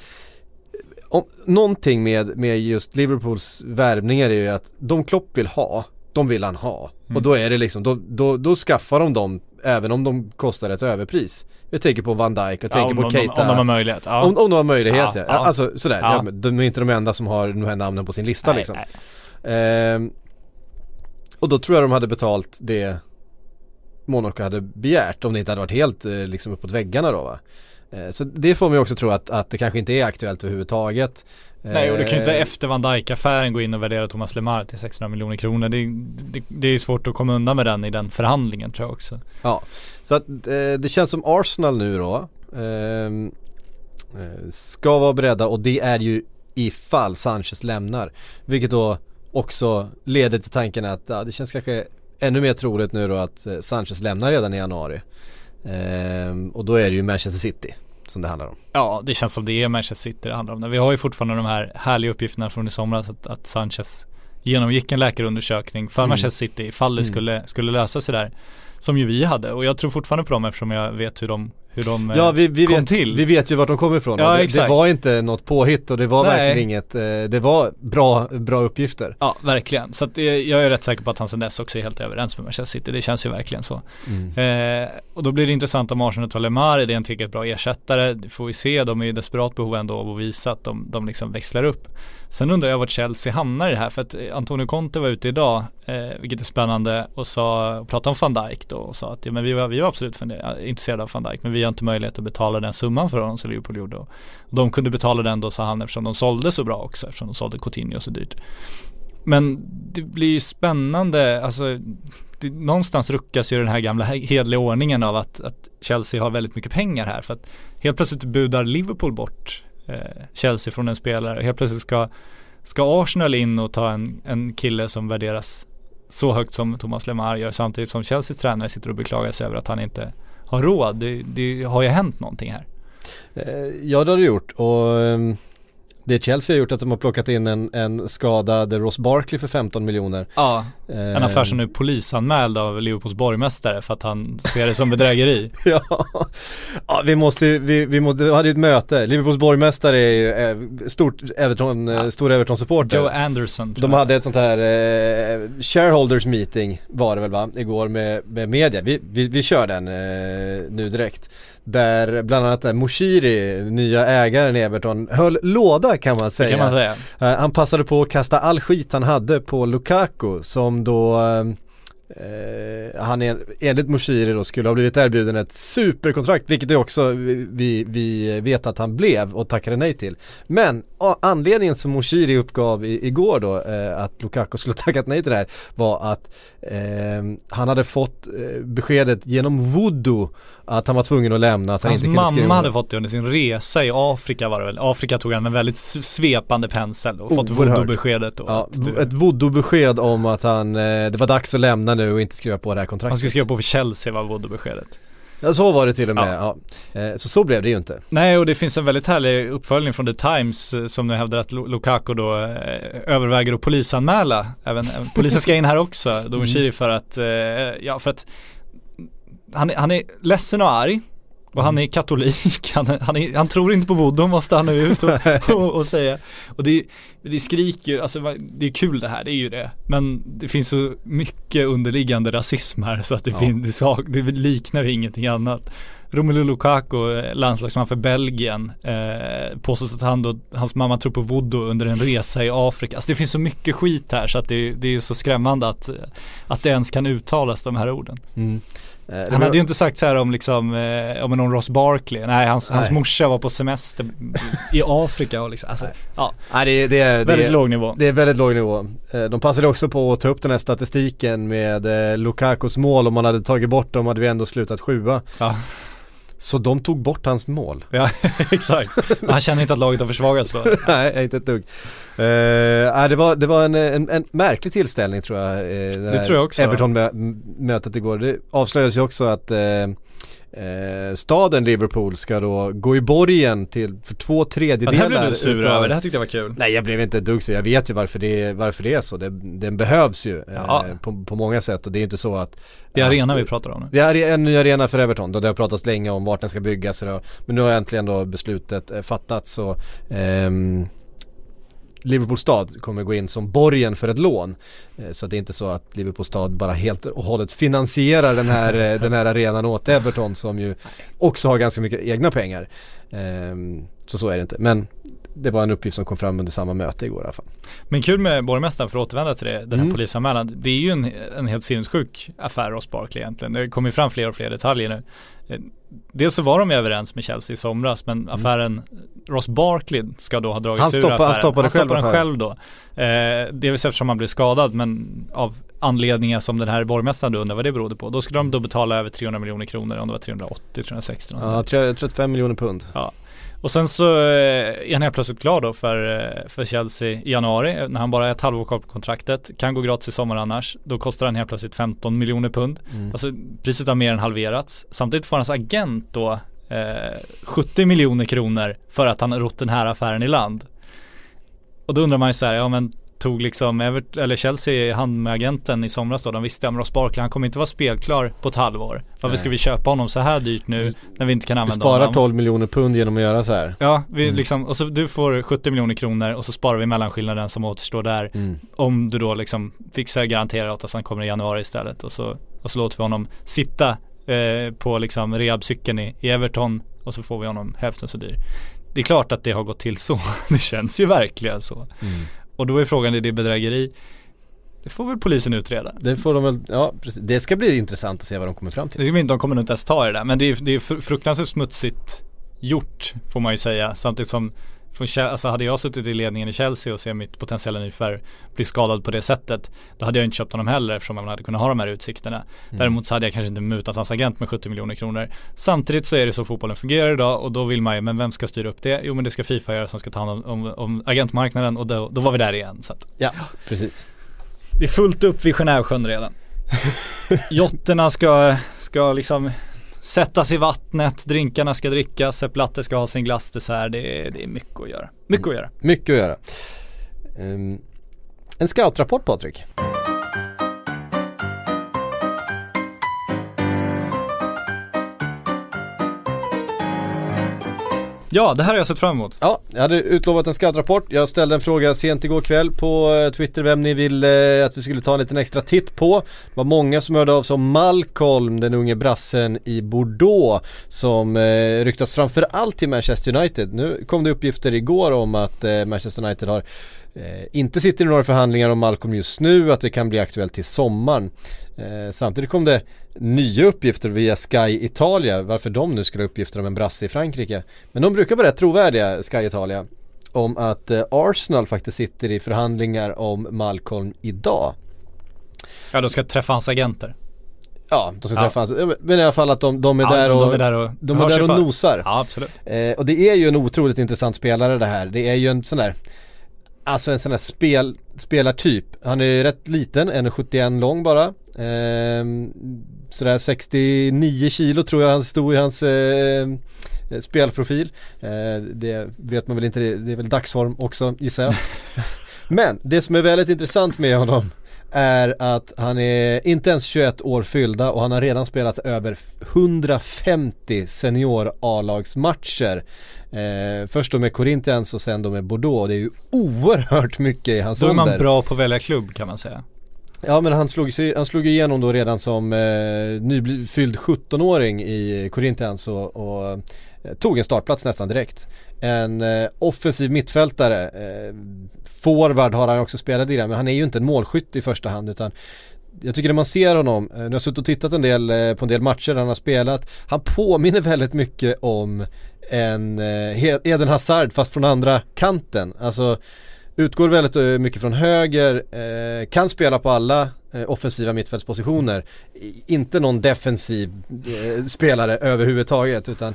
om, Någonting med, med just Liverpools värvningar är ju att de Klopp vill ha, de vill han ha. Mm. Och då är det liksom, då, då, då skaffar de dem även om de kostar ett överpris. Jag tänker på Van Dijk och Ja, tänker om, på Keita. om de har möjlighet. Ja. Om, om de har möjlighet ja. Ja, ja. ja. Alltså sådär, Ja. ja. de är inte de enda som har de här namnen på sin lista Nej, liksom. nej. Ehm, och då tror jag de hade betalt det Monaco hade begärt om det inte hade varit helt eh, liksom uppåt väggarna då va. Eh, så det får mig också tro att, att det kanske inte är aktuellt överhuvudtaget. Nej och du kan ju inte Eh, efter Van Dijk-affären gå in och värdera Thomas Lemar till 600 miljoner kronor. Det, det, det är svårt att komma undan med den i den förhandlingen tror jag också. Ja, så att eh, det känns som Arsenal nu då ehm, eh, ska vara beredda och det är ju ifall Sanchez lämnar. Vilket då också leder till tanken att ja, det känns kanske ännu mer troligt nu då att Sanchez lämnar redan i januari. Ehm, och då är det ju Manchester City som det handlar om. Ja, det känns som det är Manchester City det handlar om. Vi har ju fortfarande de här härliga uppgifterna från i somras att, att Sanchez genomgick en läkarundersökning för Mm. Manchester City ifall det Mm. skulle, skulle lösa sig där. Som ju vi hade och jag tror fortfarande på dem eftersom jag vet hur de, hur de eh, Ja vi, vi, kom vet, till. vi vet ju vart de kommer ifrån. Ja, det, det var inte något påhitt och det var Nej. verkligen inget, eh, det var bra, bra uppgifter. Ja, verkligen. Så att eh, jag är rätt säker på att han sen dess också är helt överens med Manchester City. Det känns ju verkligen så. Eh, och då blir det intressant om Arsenal tar Lemar, är det en tillräckligt bra ersättare? Det får vi se, de är ju desperat behov ändå av att visa att de, de liksom växlar upp. Sen undrar jag vart Chelsea hamnar i det här, för att eh, Antonio Conte var ute idag, eh, vilket är spännande, och sa, och pratade om van Dijk då och sa att ja, men vi, var, vi var absolut intresserade av van Dijk, men vi har inte möjlighet att betala den summan för honom som Liverpool gjorde. Och de kunde betala den då, sa han, eftersom de sålde så bra också, eftersom de sålde Coutinho så dyrt. men det blir ju spännande, alltså det, någonstans ruckas ju den här gamla hedliga ordningen av att, att Chelsea har väldigt mycket pengar här för att helt plötsligt budar Liverpool bort Eh, Chelsea från en spelare. Helt plötsligt ska, ska Arsenal in och ta en, en kille som värderas så högt som Thomas Lemar gör samtidigt som Chelseas tränare sitter och beklagar sig över att han inte har råd. Det, det har ju hänt någonting här. Eh, ja det har det gjort och ehm, det Chelsea har gjort att de har plockat in en, en skadad Ross Barkley för 15 miljoner. Ja, en affär som nu är polisanmäld av Liverpools borgmästare för att han ser det som bedrägeri. ja. ja, vi måste vi, vi, måste, vi hade ju ett möte. Liverpools borgmästare är ju eh, stort Everton, ja. stor Everton-supporter. Joe Anderson. De hade ett sånt här eh, shareholders meeting var det väl va, igår med, med media. Vi, vi, vi kör den eh, nu direkt. Där bland annat Moshiri, nya ägaren i Everton, höll låda kan man säga. Det kan man säga. Uh, han passade på att kasta all skit han hade på Lukaku som då uh, Uh, han är, enligt Moshiri då skulle ha blivit erbjuden ett superkontrakt vilket det också vi, vi vet att han blev och tackade nej till. Men uh, anledningen som Moshiri uppgav i, igår då uh, att Lukaku skulle tackat nej till det här var att han hade fått beskedet genom voodoo att han var tvungen att lämna. Att han Hans inte mamma skriva. hade fått det under sin resa i Afrika var det väl. Afrika tog han med väldigt svepande pensel och fått voodoo-beskedet. Ja, du, ett voodoo-besked om att han, eh, det var dags att lämna nu och inte skriva på det här kontraktet. han skulle skriva på för Chelsea var voodoo-beskedet. Ja så var det till och med, ja. Eh, Så så blev det ju inte. Nej och det finns en väldigt härlig uppföljning från The Times eh, som nu hävdar att Lu- Lukaku då eh, överväger att polisanmäla. Även, polisen ska in här också, då Moshiri för att, ja för att han, han är ledsen och arg. Och han är katolik, han, han, är, han tror inte på voodoo måste han nu ut och, och, och säga. Och det, det skriker alltså det är kul det här, det är ju det. Men det finns så mycket underliggande rasism här så att det, Ja. fin, det, sak, det liknar ju ingenting annat. Romelu Lukaku, eh, landslagsman för Belgien, eh, påstås att han då, hans mamma tror på voodoo under en resa i Afrika. Alltså det finns så mycket skit här så att det, det är ju så skrämmande att, att det ens kan uttalas de här orden. Eh, det Han var- hade ju inte sagt så här om liksom, eh, om någon Ross Barkley. Nej, hans, hans Nej. morsa var på semester i Afrika och liksom, alltså, ja, Nej, det, det, är- det, väldigt är- låg nivå. Det är väldigt låg nivå. Eh, De passade också på att ta upp den här statistiken med eh, Lukakus mål. Om man hade tagit bort dem hade vi ändå slutat sjua. Ja. Så de tog bort hans mål. Ja, exakt. Han känner inte att laget har försvagats då. Nej, inte ett dugg. Uh, det var, det var en, en, en märklig tillställning tror jag. eh, det Det tror jag också. Everton-mötet igår. Det avslöjades ju också att eh, eh, staden Liverpool ska då gå i borgen till för två Ja, tredjedelar. det här blev du sur utav- över, det här tyckte jag var kul. Nej jag blev inte dugg jag vet ju varför det, varför det är så. Det, den behövs ju Ja. eh, på, på många sätt och det är inte så att Det är arena vi pratar om nu. det är en ny arena för Everton, då det har pratats länge om vart den ska byggas och Men nu har äntligen då beslutet eh, fattats så ehm, Liverpool stad kommer gå in som borgen för ett lån. Eh, Så det är inte så att Liverpool stad bara helt och hållet finansierar den här, eh, den här arenan åt Everton som ju också har ganska mycket egna pengar. Ehm, Så så är det inte. Men det var en uppgift som kom fram under samma möte igår i alla fall. Men kul med borgmästaren för att återvända till det, den här Mm. polisanmälan. Det är ju en, en helt sinnessjuk affär Ross Barkley egentligen. Det kommer ju fram fler och fler detaljer nu. Dels så var de överens med Chelsea i somras men affären Ross Barkley ska då ha dragits Mm. Han ur stoppa- han affären. stoppade han stoppade själv affären. själv då. Eh, delvis eftersom han blev skadad men av anledningar som den här borgmästaren då undrar vad det berodde på. Då skulle de då betala över 300 miljoner kronor om det var 380, 360 något sånt där. Ja, tre- 35 miljoner pund. Och sen så eh, är han helt plötsligt klar då för, eh, för Chelsea i januari eh, när han bara är ett halvår kvar på kontraktet. Kan gå gratis i sommar annars. Då kostar han helt plötsligt 15 miljoner pund. Mm. Alltså priset har mer än halverats. Samtidigt får hans agent då eh, 70 miljoner kronor för att han har rott den här affären i land. Och då undrar man ju så här, ja men tog liksom Evert, eller Chelsea i hand med agenten i somras då. De visste att Ross Barkley, han kommer inte vara spelklar på ett halvår. Varför Nej. ska vi köpa honom så här dyrt nu när vi inte kan Vi använda sparar honom? 12 miljoner pund genom att göra så här. Ja, vi Mm. liksom, och så du får 70 miljoner kronor och så sparar vi mellanskillnaden som återstår där. Mm. Om du då liksom fixar garanterar åt att han kommer i januari istället och så, och så låter vi honom sitta eh, på liksom rehabcykeln i, i Everton och så får vi honom hälften så dyr. Det är klart att det har gått till så. Det känns ju verkligen så. Mm. Och då är frågan, är det bedrägeri? Det får väl polisen utreda. Det får de väl, ja precis. Det ska bli intressant att se vad de kommer fram till. Det är inte, de kommer nog inte ens ta i det där. Men det är, det är fr- fruktansvärt smutsigt gjort får man ju säga. Samtidigt som Alltså hade jag suttit i ledningen i Chelsea och ser mitt potentiella nyförvärv bli skadad på det sättet Då hade jag inte köpt honom heller eftersom man hade kunnat ha de här utsikterna Däremot så hade jag kanske inte mutat hans agent med 70 miljoner kronor Samtidigt så är det så fotbollen fungerar idag och då vill man ju, men vem ska styra upp det? Jo men det ska Fifa göra som ska ta hand om, om, om agentmarknaden och då, då var vi där igen så att Ja, precis. Det är fullt upp vid Genèvesjön redan Jotterna ska, ska liksom sättas i vattnet, drinkarna ska drickas, Sepp Blatter ska ha sin glassdessert. Det är, det är mycket att göra. Mycket att göra. Mycket att göra. Um, en scoutrapport Patrik. Ja, det här har jag sett fram emot. Ja, jag hade utlovat en scoutrapport. Jag ställde en fråga sent igår kväll på eh, Twitter vem ni ville eh, att vi skulle ta en liten extra titt på. Det var många som hörde av sig om Malcolm, den unge brassen i Bordeaux som eh, ryktas framförallt till Manchester United. Nu kom det uppgifter igår om att eh, Manchester United har eh, inte sitter i några förhandlingar om Malcolm just nu, att det kan bli aktuellt till sommaren. Eh, samtidigt kom det nya uppgifter via Sky Italia, varför de nu skulle ha uppgifter om en brasse i Frankrike. Men de brukar vara rätt trovärdiga, Sky Italia, om att eh, Arsenal faktiskt sitter i förhandlingar om Malcolm idag. Ja, då ska träffa hans agenter. Ja, de ska Ja. träffa hans, men i alla fall att de, de är Ja, där de, och de är där och, de är där och nosar. Ja, absolut. Eh, och det är ju en otroligt intressant spelare det här. Det är ju en sån där Alltså en sån där spel, spelartyp. Han är rätt liten, 1,71 lång bara. Ehm, sådär 69 kilo tror jag han stod i hans eh, spelprofil. Eh, det vet man väl inte, det det är väl dagsform också gissar jag. Men det som är väldigt intressant med honom är att han är inte ens 21 år fyllda och han har redan spelat över 150 senior A-lagsmatcher. Eh, först då med Corinthians och sen då med Bordeaux. Det är ju oerhört mycket i hans Då är man ålder. bra på att välja klubb kan man säga. Ja men han slog, han slog igenom då redan som eh, nyfylld 17-åring i Corinthians och, och eh, tog en startplats nästan direkt. En eh, offensiv mittfältare, eh, forward har han också spelat i det, men han är ju inte en målskytt i första hand utan jag tycker när man ser honom, eh, nu har jag suttit och tittat en del eh, på en del matcher han har spelat, han påminner väldigt mycket om en eh, Eden Hazard fast från andra kanten. Alltså utgår väldigt eh, mycket från höger, eh, kan spela på alla eh, offensiva mittfältspositioner. Inte någon defensiv eh, spelare överhuvudtaget utan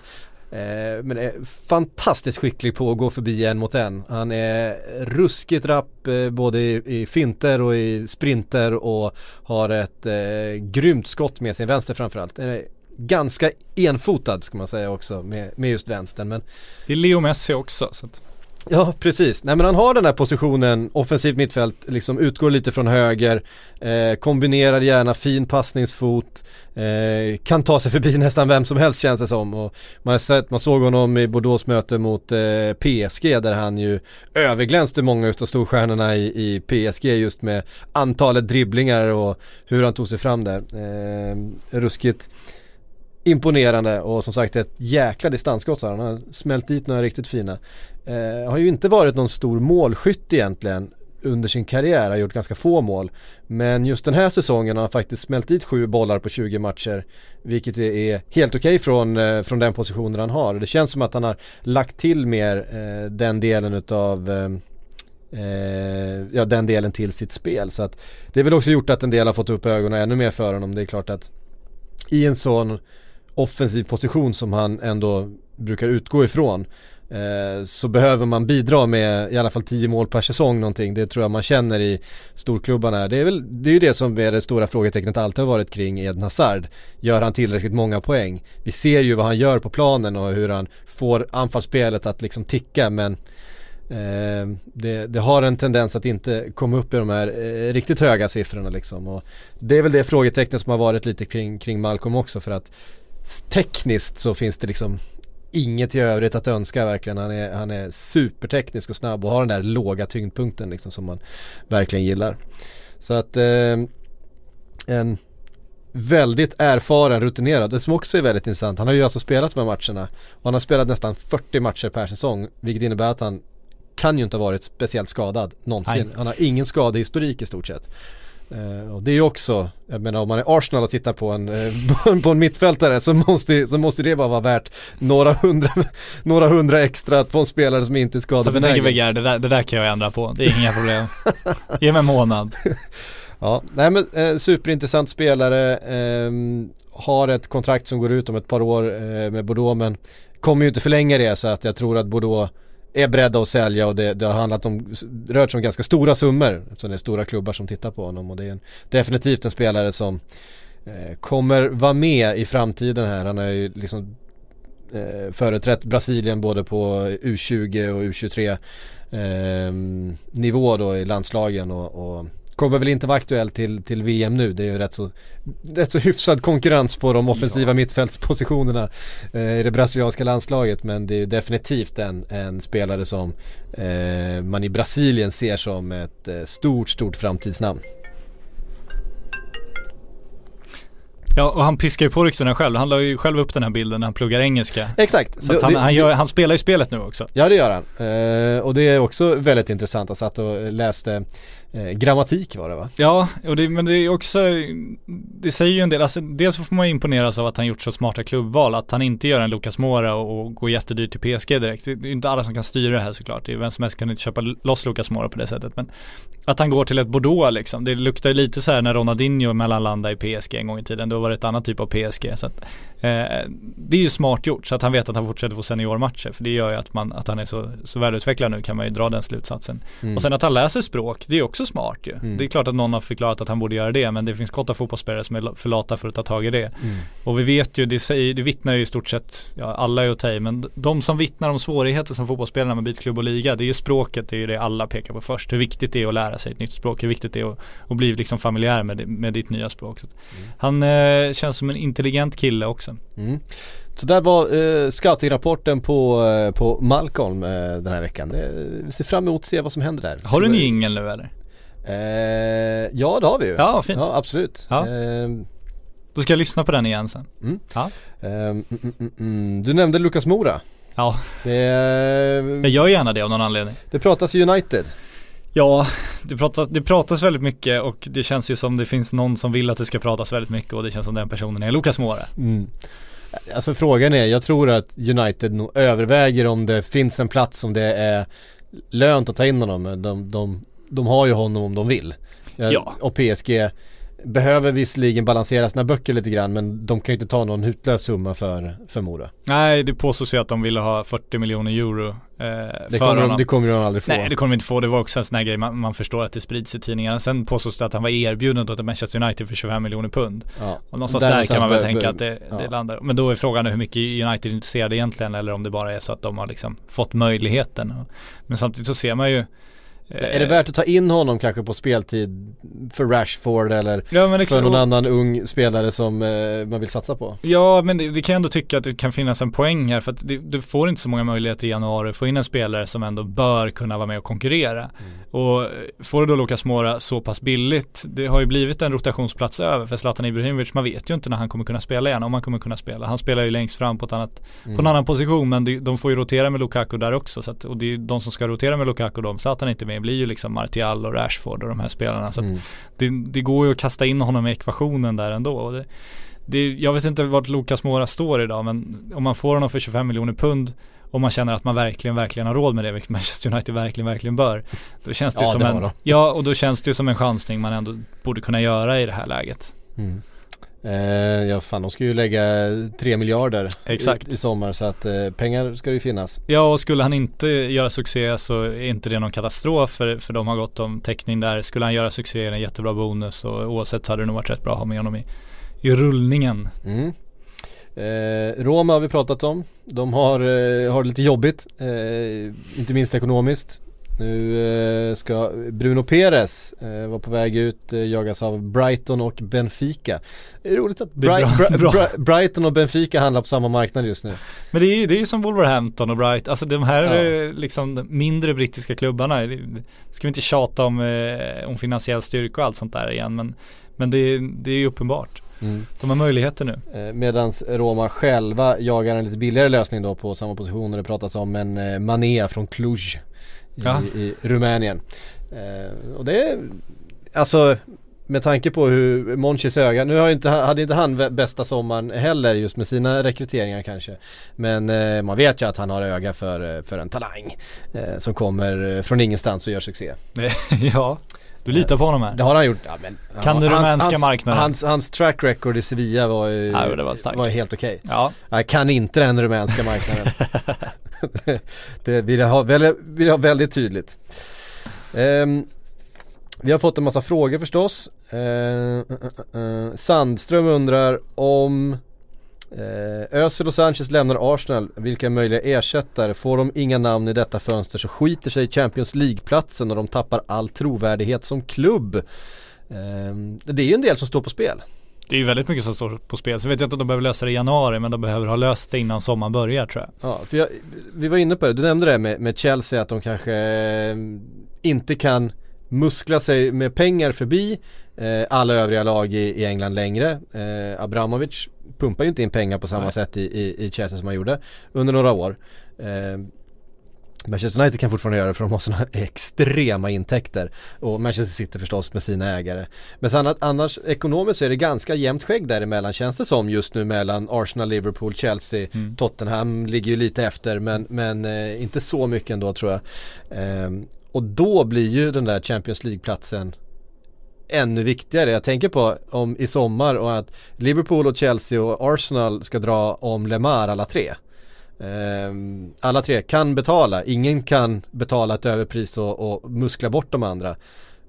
eh, men är fantastiskt skicklig på att gå förbi en mot en. Han är ruskigt rapp både i, i finter och i sprinter och har ett eh, grymt skott med sin vänster framförallt. Ganska enfotad ska man säga också med, med just vänstern men Det är Leo Messi också. Så att, Ja precis, nej men han har den här positionen, offensivt mittfält, liksom utgår lite från höger, eh, kombinerar gärna fin passningsfot, eh, kan ta sig förbi nästan vem som helst känns det som. Och man, har sett, man såg honom i Bordeaux möte mot eh, PSG där han ju överglänste många utav storstjärnorna i, i PSG just med antalet dribblingar och hur han tog sig fram där. Eh, ruskigt imponerande och som sagt ett jäkla distansskott här. han. Har smält dit några riktigt fina. Eh, har ju inte varit någon stor målskytt egentligen under sin karriär, har gjort ganska få mål. Men just den här säsongen har han faktiskt smält dit sju bollar på 20 matcher. Vilket är helt okej från, eh, från den positionen han har. Det känns som att han har lagt till mer eh, den delen utav eh, eh, ja, den delen till sitt spel. Så att det är väl också gjort att en del har fått upp ögonen ännu mer för honom. Det är klart att i en sån offensiv position som han ändå brukar utgå ifrån eh, så behöver man bidra med i alla fall 10 mål per säsong någonting. Det tror jag man känner i storklubbarna. Det är väl det är ju det som är det stora frågetecknet alltid har varit kring Eden Hazard. Gör han tillräckligt många poäng? Vi ser ju vad han gör på planen och hur han får anfallsspelet att liksom ticka men Eh, det, det har en tendens att inte komma upp i de här eh, riktigt höga siffrorna liksom. Och det är väl det frågetecknet som har varit lite kring, kring Malcolm också för att tekniskt så finns det liksom inget i övrigt att önska verkligen. Han är, han är superteknisk och snabb och har den där låga tyngdpunkten liksom som man verkligen gillar. Så att eh, en väldigt erfaren, rutinerad. Det som också är väldigt intressant, han har ju alltså spelat de här matcherna och han har spelat nästan 40 matcher per säsong vilket innebär att han kan ju inte ha varit speciellt skadad någonsin. Nej. Han har ingen skadehistorik i stort sett. Eh, och det är ju också, jag menar om man är Arsenal och tittar på en, eh, på en mittfältare så måste, så måste det bara vara värt några hundra, några hundra extra på en spelare som inte är Så jag tänker. Wenger, det där, det där kan jag ändra på. Det är inga problem. Ge mig en månad. Ja, nej men eh, superintressant spelare, ehm, har ett kontrakt som går ut om ett par år eh, med Bordeaux men kommer ju inte förlänga det så att jag tror att Bordeaux är beredda att sälja och det, det har handlat om, rört sig om ganska stora summor eftersom det är stora klubbar som tittar på honom och det är en, definitivt en spelare som eh, kommer vara med i framtiden här. Han har ju liksom eh, företrätt Brasilien både på U20 och U23 eh, nivå då i landslagen och, och kommer väl inte vara aktuell till, till VM nu. Det är ju rätt så, rätt så hyfsad konkurrens på de offensiva mittfältspositionerna eh, i det brasilianska landslaget. Men det är ju definitivt en, en spelare som eh, man i Brasilien ser som ett eh, stort, stort framtidsnamn. Ja, och han piskar ju på ryktena själv. Han la ju själv upp den här bilden när han pluggar engelska. Exakt. Så att han, han, gör, han spelar ju spelet nu också. Ja det gör han. Eh, och det är också väldigt intressant. Jag satt och läste eh, grammatik var det va? Ja, och det, men det är också, det säger ju en del, alltså dels får man ju imponeras av att han gjort så smarta klubbval, att han inte gör en Lucas Mora och, och går jättedyrt till PSG direkt. Det är inte alla som kan styra det här såklart, det är vem som helst kan inte köpa loss Lucas Mora på det sättet. Men att han går till ett Bordeaux liksom, det luktar ju lite så här när Ronaldinho mellanlandade i PSG en gång i tiden, då var det ett annat typ av PSG. Så att, eh, det är ju smart gjort, så att han vet att han fortsätter få seniormatcher, för det gör ju att, man, att han är så, så välutvecklad nu kan man ju dra den slutsatsen. Mm. Och sen att han läser språk, det är också smart ju. Mm. Det är klart att någon har förklarat att han borde göra det men det finns om fotbollsspelare som är för lata för att ta tag i det. Mm. Och vi vet ju, det, säger, det vittnar ju i stort sett, ja alla är i, men de som vittnar om svårigheter som fotbollsspelare när man byter klubb och liga, det är ju språket, det är ju det alla pekar på först. Hur viktigt det är att lära sig ett nytt språk, hur viktigt det är att, att bli liksom familjär med, med ditt nya språk. Så att Han eh, känns som en intelligent kille också. Mm. Så där var eh, scouting-rapporten på, eh, på Malcolm eh, den här veckan. Det, vi ser fram emot att se vad som händer där. Har du en Så, jingel nu eller? Eh, ja det har vi ju. Ja, fint. Ja absolut. Ja. Ehm, Då ska jag lyssna på den igen sen. Mm. Ja. ehm, mm, mm, mm. Du nämnde Lukas Mora. Ja, Det, jag gör gärna det av någon anledning. det pratas United. Ja, det pratas, det pratas väldigt mycket och det känns ju som det finns någon som vill att det ska pratas väldigt mycket och det känns som den personen är Lukas Mora. Mm. Alltså frågan är, jag tror att United nog överväger om det finns en plats som det är lönt att ta in honom. De, de, de har ju honom om de vill. Eh, Ja. Och PSG behöver visserligen balansera sina böcker lite grann men de kan ju inte ta någon hutlös summa för, för Mora. Nej, det påstås ju att de ville ha 40 miljoner euro eh, Det för kommer, de, honom. det kommer de aldrig få. Nej det kommer de inte få, det var också en sån här grej, man, man förstår att det sprids i tidningarna. Sen påstås det att han var erbjuden åt Manchester United för 25 miljoner pund. ja. Och någonstans där, kan man väl tänka att det, ja. det landar. Men då är frågan hur mycket United är intresserade egentligen eller om det bara är så att de har liksom fått möjligheten. Men samtidigt så ser man ju Är det värt att ta in honom kanske på speltid för Rashford eller Ja men för någon annan ung spelare som eh, man vill satsa på? Ja men det, det kan jag ändå tycka att det kan finnas en poäng här för att det, du får inte så många möjligheter i januari att få in en spelare som ändå bör kunna vara med och konkurrera. Och eh, får du då Lukas Mora så pass billigt, det har ju blivit en rotationsplats över för Zlatan Ibrahimovic, man vet ju inte när han kommer kunna spela igen, om han kommer kunna spela. Han spelar ju längst fram på, ett annat, Mm. på en annan position men det, de får ju rotera med Lukaku där också. Så att, och det är ju de som ska rotera med Lukaku, de Zlatan inte med, blir ju liksom Martial och Rashford och de här spelarna. Så Mm. det, det går ju att kasta in honom i ekvationen där ändå. Det, det, jag vet inte vart Lukas Mora står idag men om man får honom för 25 miljoner pund och man känner att man verkligen, verkligen har råd med det, vilket Manchester United verkligen, verkligen bör. Då känns det Ja, som en, ja och då känns det som en chansning man ändå borde kunna göra i det här läget. Mm. Eh, ja fan de ska ju lägga 3 miljarder Exakt. I, i sommar så att eh, pengar ska ju finnas. Ja och skulle han inte göra succé så är inte det någon katastrof för, för de har gått om täckning där. Skulle han göra succé är det en jättebra bonus och oavsett så hade det nog varit rätt bra att ha med honom i, i rullningen. Mm. Eh, Roma har vi pratat om. De har, eh, har det lite jobbigt, eh, inte minst ekonomiskt. Nu eh, ska Bruno Perez eh, vara på väg ut, eh, jagas av Brighton och Benfica. Det är roligt att Det är Bri- bra- Bri- bra. Bri- Brighton och Benfica handlar på samma marknad just nu. Men det är ju det är ju som Wolverhampton och Bright, alltså de här Ja. liksom mindre brittiska klubbarna, det- ska vi inte tjata om, om finansiell styrka och allt sånt där igen men, men det, det är ju uppenbart. Mm. De har möjligheter nu. Medan Roma själva jagar en lite billigare lösning då på samma position och det pratas om en Mané från Cluj Ja. i Rumänien. Eh, och det är, alltså med tanke på hur Monchis öga, nu har inte, hade inte han bästa sommaren heller just med sina rekryteringar kanske. Men eh, man vet ju att han har öga för, eh, för en talang eh, som kommer eh, från ingenstans och gör succé. ja, du litar på honom här. Det har han gjort. Ja, men, Kan du hans- rumänska marknaden? Hans, hans track record i Sevilla var ju Ja, var starkt. helt okej. Ja, Jag kan inte den rumänska marknaden. det vill jag ha, vill jag ha väldigt tydligt. Ehm, vi har fått en massa frågor förstås. Uh, uh, uh, Sandström undrar om uh, Özil och Sanchez lämnar Arsenal. Vilka är möjliga ersättare? Får de inga namn i detta fönster så skiter sig Champions League-platsen och de tappar all trovärdighet som klubb. Ehm, det är ju en del som står på spel det är ju väldigt mycket som står på spel. Så vet jag inte om de behöver lösa det i januari, men de behöver ha löst det innan sommaren börjar tror jag. Ja, för jag, vi var inne på det, du nämnde det med, med Chelsea att de kanske eh, inte kan muskla sig med pengar förbi eh, alla övriga lag i, i England längre. Eh, Abramovic pumpar ju inte in pengar på samma Nej. sätt i, i, i Chelsea som han gjorde under några år. Eh, Manchester United kan fortfarande göra det för de har sådana extrema intäkter. Och Manchester City förstås med sina ägare. Men sen att annars ekonomiskt så är det ganska jämnt skägg däremellan känns det som just nu mellan Arsenal, Liverpool, Chelsea, Mm. Tottenham ligger ju lite efter men, men eh, inte så mycket ändå tror jag. Ehm, och då blir ju den där Champions League-platsen ännu viktigare. Jag tänker på om i sommar och att Liverpool och Chelsea och Arsenal ska dra om Lemar alla tre. Ehm, alla tre kan betala, ingen kan betala ett överpris och, och muskla bort de andra.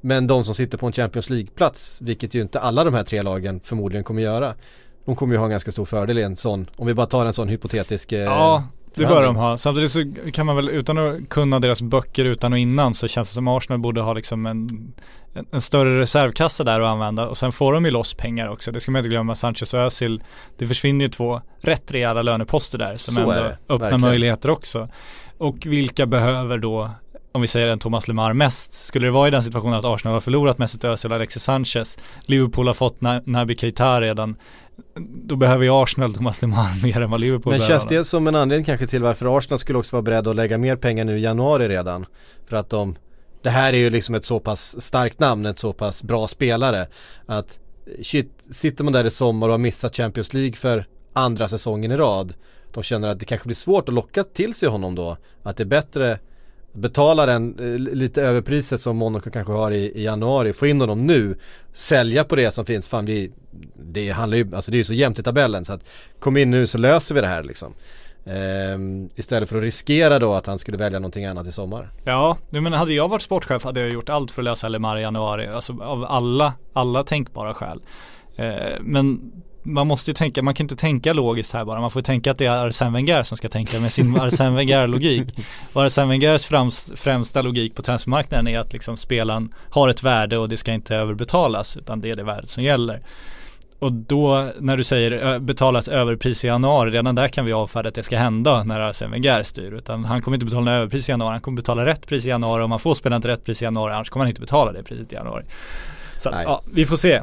Men de som sitter på en Champions League-plats, vilket ju inte alla de här tre lagen förmodligen kommer göra. De kommer ju ha en ganska stor fördel i en sån, om vi bara tar en sån hypotetisk eh, Ja, det bör de ha. Samtidigt så kan man väl utan att kunna deras böcker utan och innan så känns det som Arsenal borde ha liksom en, en, större reservkassa där att använda och sen får de ju loss pengar också. Det ska man inte glömma. Sanchez och Özil, det försvinner ju två rätt rejäla löneposter där som Så ändå öppnar verkligen. möjligheter också. Och vilka behöver då om vi säger en Thomas Lemar mest, skulle det vara i den situationen att Arsenal har förlorat Mesut Özil och Alexis Sanchez, Liverpool har fått Na- Naby Keita redan, då behöver ju Arsenal Thomas Lemar mer än vad Liverpool Men känns det som en anledning kanske till varför Arsenal skulle också vara beredda att lägga mer pengar nu i januari redan? För att de, det här är ju liksom ett så pass starkt namn, ett så pass bra spelare. Att shit, sitter man där i sommar och har missat Champions League för andra säsongen i rad. De känner att det kanske blir svårt att locka till sig honom då. Att det är bättre betala den eh, lite överpriset som Monaco kanske har i, i januari, få in honom nu, sälja på det som finns, fan vi, det handlar ju, alltså det är ju så jämnt i tabellen så att kom in nu så löser vi det här liksom. Ehm, istället för att riskera då att han skulle välja någonting annat i sommar. Ja, nu men hade jag varit sportchef hade jag gjort allt för att lösa Lemar i januari. Alltså av alla, alla tänkbara skäl. Ehm, men man måste ju tänka, man kan inte tänka logiskt här bara. Man får tänka att det är Arsene Wenger som ska tänka med sin Arsene Wenger-logik. Och Arsene Wengers främst, främsta logik på transfermarknaden är att liksom spelaren har ett värde och det ska inte överbetalas utan det är det värdet som gäller. Och då när du säger ö, betala ett överpris i januari, redan där kan vi avfärda att det ska hända när Arsene Wenger styr. Utan han kommer inte betala en överpris i januari, han kommer betala rätt pris i januari. Om man får spela ett rätt pris i januari, annars kommer han inte betala det priset i januari. Så att, ja, vi får se.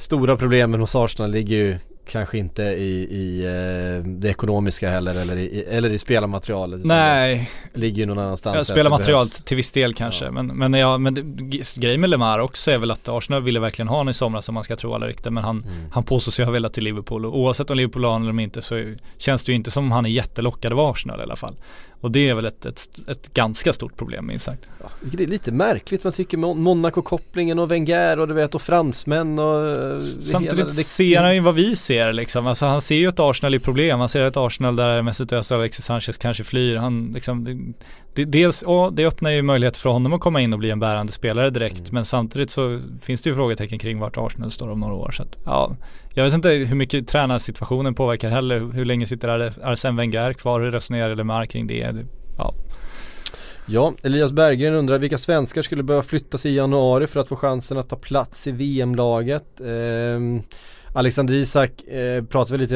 Stora problemen hos Arsenal ligger ju kanske inte i, i eh, det ekonomiska heller eller i, eller i spelarmaterialet. Nej, ligger ju någon annanstans. jag att spelar det material behövs. till viss del kanske. Ja. Men, men, ja, men grejen med Lemar också är väl att Arsenal ville verkligen ha honom i somras om man ska tro alla rykten. Men han, Mm. han påstås ju ha velat till Liverpool och oavsett om Liverpool har honom eller inte så känns det ju inte som han är jättelockad av Arsenal i alla fall. Och det är väl ett, ett, ett ganska stort problem minst sagt. Vilket är lite märkligt, man tycker Mon- Monaco-kopplingen och Wenger och du vet och fransmän och eh, det Samtidigt hela, det- ser han ju vad vi ser liksom. Alltså han ser ju ett Arsenal i problem. Han ser ett Arsenal där Mesut Özil och Alexis Sanchez kanske flyr. Han liksom, det, det, dels, ja, det öppnar ju möjlighet för honom att komma in och bli en bärande spelare direkt. Mm. Men samtidigt så finns det ju frågetecken kring vart Arsenal står om några år. Så att, ja, jag vet inte hur mycket tränarsituationen påverkar heller. Hur, hur länge sitter Ar- Arsene Wenger kvar? Hur resonerar Lemar kring det? Ja, Ja, Elias Berggren undrar vilka svenskar skulle behöva flyttas i januari för att få chansen att ta plats i VM-laget? Ehm, Alexander Isak eh, pratade vi lite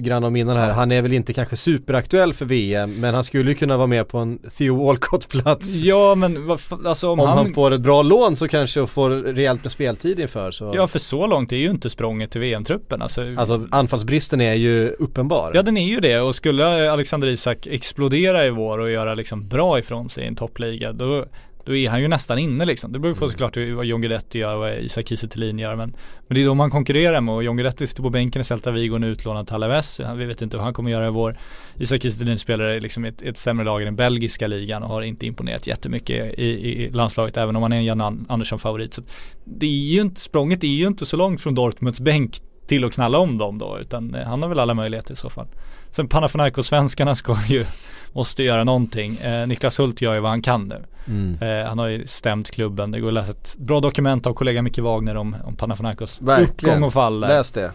grann om innan här. Han är väl inte kanske superaktuell för VM men han skulle ju kunna vara med på en Theo Walcott-plats. ja men alltså om, Om han, han, får ett bra lån så kanske och får rejält med speltid inför så. Ja för så långt är ju inte språnget till VM-truppen. Alltså, Alltså anfallsbristen är ju uppenbar. Ja den är ju det och skulle Alexander Isak explodera i vår och göra liksom bra ifrån sig i en toppliga då, då är han ju nästan inne liksom. Det beror på såklart vad John Guidetti gör och vad Isak Kiese gör men, men det är de man konkurrerar med och John Guidetti sitter på bänken i Celta Vigo och är utlånad till Alaves. Vi vet inte hur han kommer göra i vår. Isak Kiese spelar liksom ett, ett sämre lag i den belgiska ligan och har inte imponerat jättemycket i, i, landslaget även om han är en Jan Andersson favorit. Så det är ju inte, språnget är ju inte så långt från Dortmunds bänk till att knalla om dem då utan eh, han har väl alla möjligheter i så fall. Sen Panathinaikos-svenskarna ska ju, måste göra någonting. Eh, Niklas Hult gör ju vad han kan nu. Mm. Eh, han har ju stämt klubben. Det går att läsa ett bra dokument av kollega Micke Wagner om, om Panathinaikos uppgång och fall. Läs det.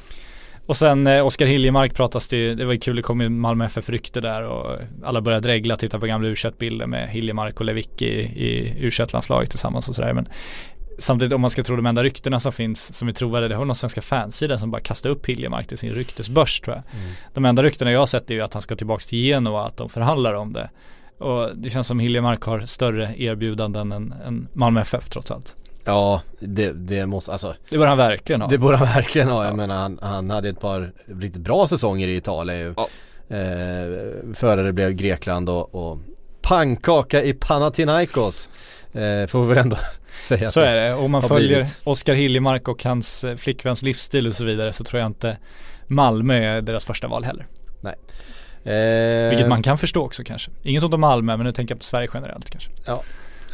Och sen eh, Oskar Hiljemark pratas det ju, det var ju kul, det kom ju Malmö FF rykte där och alla började dregla, titta på gamla u bilder med Hiljemark och Lewicki i, i u landslaget tillsammans och sådär. Men Samtidigt om man ska tro de enda ryktena som finns som är trovärdiga, det har någon svenska fansida som bara kastar upp Hiljemark till sin ryktesbörs tror jag. Mm. De enda ryktena jag har sett är ju att han ska tillbaka till Genoa, att de förhandlar om det. Och det känns som Hiljemark har större erbjudanden än, än Malmö FF trots allt. Ja, det, det måste, alltså Det borde han verkligen ha Det borde han verkligen ha, jag ja. menar han, han hade ett par riktigt bra säsonger i Italien ju ja. eh, Före det blev Grekland och, och pannkaka i Panathinaikos eh, Får vi väl ändå säga Så är det, och man följer blivit. Oskar Hiljemark och hans eh, flickväns livsstil och så vidare så tror jag inte Malmö är deras första val heller. Nej. Eh, Vilket man kan förstå också kanske. Inget ont om Malmö men nu tänker jag på Sverige generellt kanske. Ja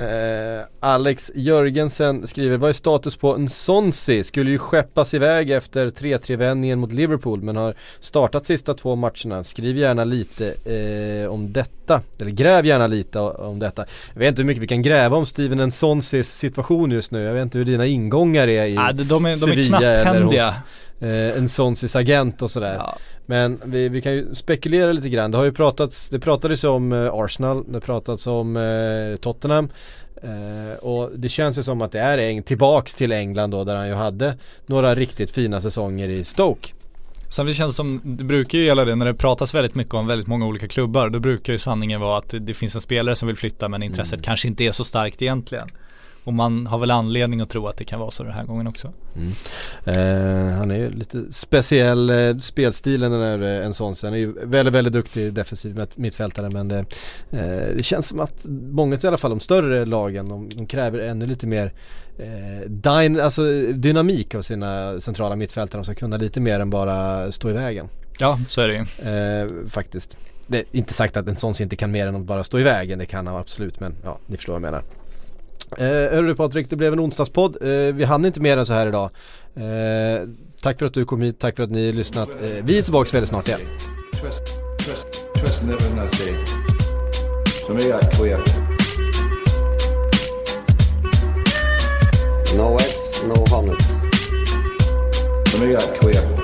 Eh, Alex Jörgensen skriver, vad är status på Nsonsi? Skulle ju skeppas iväg efter 3-3 vändningen mot Liverpool men har startat sista två matcherna. Skriv gärna lite eh, om detta, eller gräv gärna lite om detta. Jag vet inte hur mycket vi kan gräva om Steven Nsonsis situation just nu. Jag vet inte hur dina ingångar är i ah, de är, Sevilla de är eller hos eh, Nsonsis agent och sådär. Ja. Men vi, vi kan ju spekulera lite grann. Det har ju pratats, det pratades om eh, Arsenal, det pratats om eh, Tottenham. Eh, och det känns ju som att det är Eng tillbaks till England då där han ju hade några riktigt fina säsonger i Stoke. Samtidigt känns det som, det brukar ju gälla det när det pratas väldigt mycket om väldigt många olika klubbar. Då brukar ju sanningen vara att det finns en spelare som vill flytta men intresset mm. kanske inte är så starkt egentligen. Och man har väl anledning att tro att det kan vara så den här gången också. Mm. Eh, han är ju lite speciell eh, spelstilen den där eh, en sån. Han är ju väldigt, väldigt duktig defensiv mittfältare men det, eh, det känns som att många i alla fall de större lagen de, de kräver ännu lite mer eh, dyn, alltså dynamik av sina centrala mittfältare. De ska kunna lite mer än bara stå i vägen. Ja, så är det ju. Eh, faktiskt. Det är inte sagt att en sån inte kan mer än att bara stå i vägen. Det kan han absolut men ja, ni förstår vad jag menar. Eh, hörru Patrik, det blev en onsdagspodd. Eh, vi hann inte mer än så här idag. Eh, tack för att du kom hit, tack för att ni har lyssnat. Eh, vi är tillbaka väldigt snart igen. Trust, trust, trust never Nazi. För mig är clear. No eggs, no honey. För mig är clear.